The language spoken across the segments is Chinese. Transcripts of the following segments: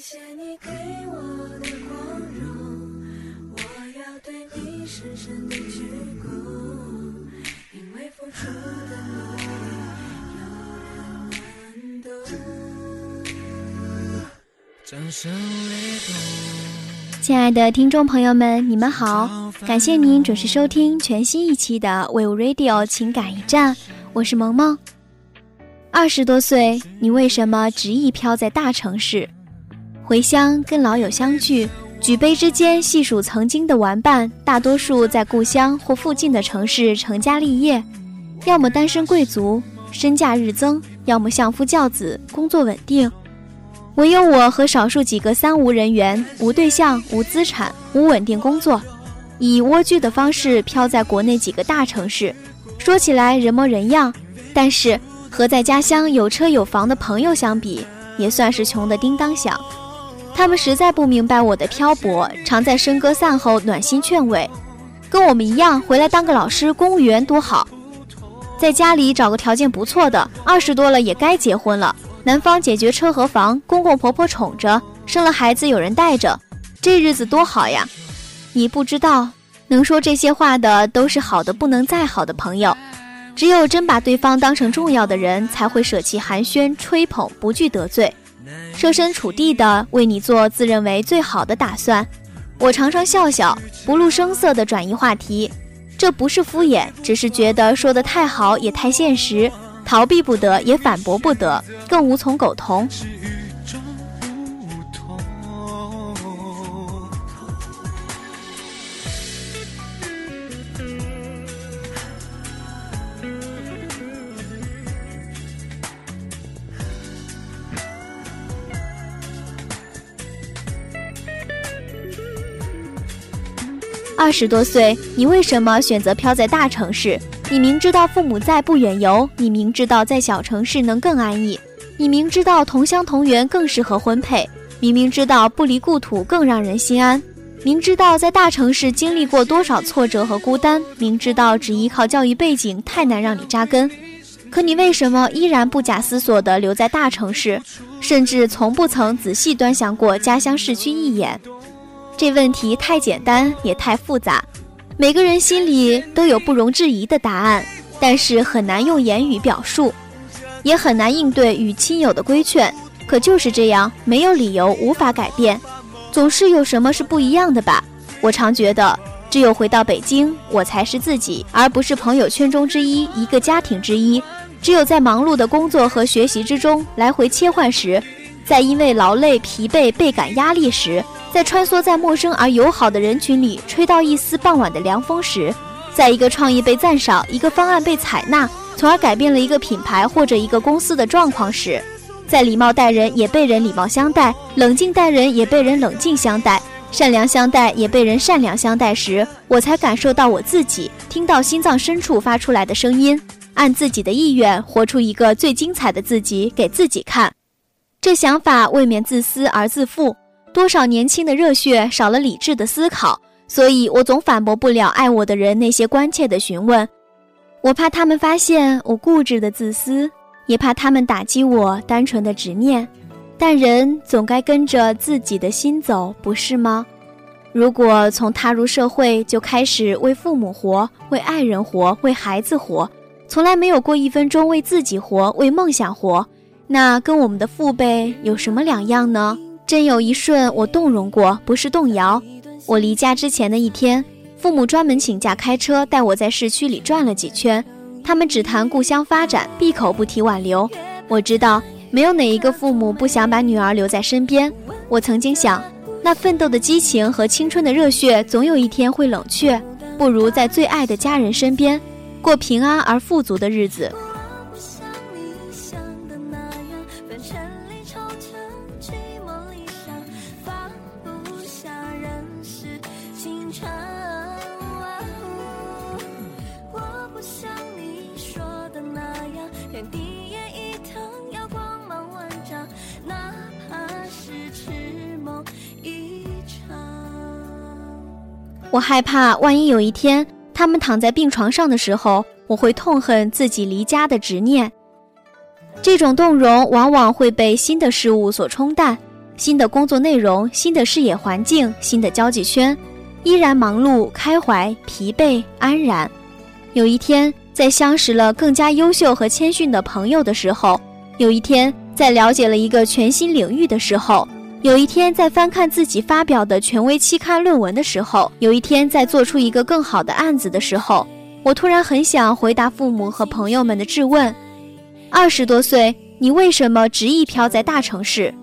谢你给我的光荣，我要对你深深的鞠躬，因为付出的努力，有人能懂。掌声雷动。亲爱的听众朋友们，你们好！感谢您准时收听全新一期的 Will Radio 情感驿站，我是萌萌。二十多岁，你为什么执意飘在大城市？回乡跟老友相聚，举杯之间细数曾经的玩伴，大多数在故乡或附近的城市成家立业，要么单身贵族，身价日增；要么相夫教子，工作稳定。唯有我和少数几个三无人员，无对象、无资产、无稳定工作，以蜗居的方式飘在国内几个大城市。说起来人模人样，但是和在家乡有车有房的朋友相比，也算是穷得叮当响。他们实在不明白我的漂泊，常在笙歌散后暖心劝慰，跟我们一样回来当个老师、公务员多好，在家里找个条件不错的，二十多了也该结婚了。男方解决车和房，公公婆婆宠着，生了孩子有人带着，这日子多好呀！你不知道，能说这些话的都是好的不能再好的朋友，只有真把对方当成重要的人，才会舍弃寒暄吹捧，不惧得罪。设身处地的为你做自认为最好的打算，我常常笑笑，不露声色的转移话题。这不是敷衍，只是觉得说的太好也太现实，逃避不得，也反驳不得，更无从苟同。二十多岁，你为什么选择飘在大城市？你明知道父母在不远游，你明知道在小城市能更安逸，你明知道同乡同源更适合婚配，明明知道不离故土更让人心安，明知道在大城市经历过多少挫折和孤单，明知道只依靠教育背景太难让你扎根，可你为什么依然不假思索地留在大城市，甚至从不曾仔细端详过家乡市区一眼？这问题太简单也太复杂，每个人心里都有不容置疑的答案，但是很难用言语表述，也很难应对与亲友的规劝。可就是这样，没有理由无法改变，总是有什么是不一样的吧？我常觉得，只有回到北京，我才是自己，而不是朋友圈中之一，一个家庭之一。只有在忙碌的工作和学习之中来回切换时，在因为劳累、疲惫、倍感压力时。在穿梭在陌生而友好的人群里，吹到一丝傍晚的凉风时，在一个创意被赞赏、一个方案被采纳，从而改变了一个品牌或者一个公司的状况时，在礼貌待人也被人礼貌相待，冷静待人也被人冷静相待，善良相待也被人善良相待时，我才感受到我自己，听到心脏深处发出来的声音，按自己的意愿活出一个最精彩的自己给自己看。这想法未免自私而自负。多少年轻的热血少了理智的思考，所以我总反驳不了爱我的人那些关切的询问。我怕他们发现我固执的自私，也怕他们打击我单纯的执念。但人总该跟着自己的心走，不是吗？如果从踏入社会就开始为父母活、为爱人活、为孩子活，从来没有过一分钟为自己活、为梦想活，那跟我们的父辈有什么两样呢？真有一瞬，我动容过，不是动摇。我离家之前的一天，父母专门请假开车带我在市区里转了几圈。他们只谈故乡发展，闭口不提挽留。我知道，没有哪一个父母不想把女儿留在身边。我曾经想，那奋斗的激情和青春的热血，总有一天会冷却，不如在最爱的家人身边，过平安而富足的日子。我害怕，万一有一天他们躺在病床上的时候，我会痛恨自己离家的执念。这种动容往往会被新的事物所冲淡，新的工作内容、新的视野环境、新的交际圈，依然忙碌、开怀、疲惫、安然。有一天，在相识了更加优秀和谦逊的朋友的时候，有一天，在了解了一个全新领域的时候。有一天，在翻看自己发表的权威期刊论文的时候；有一天，在做出一个更好的案子的时候，我突然很想回答父母和朋友们的质问：二十多岁，你为什么执意飘在大城市？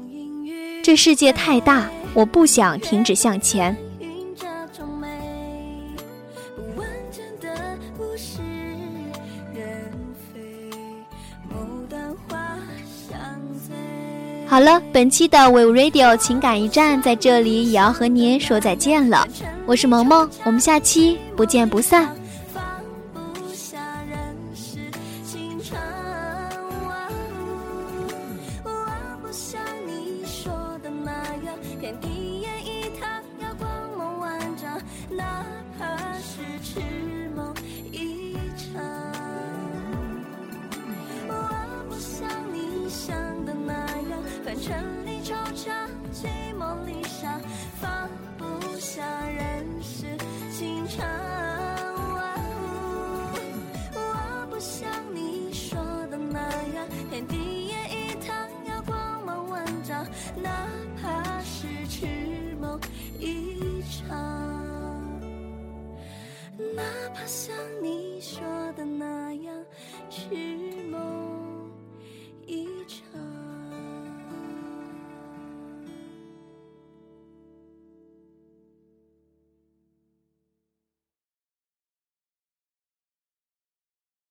这世界太大，我不想停止向前。好了，本期的 We Radio 情感驿站在这里也要和您说再见了。我是萌萌，我们下期不见不散。哪怕是寂寞里想放不下人世情长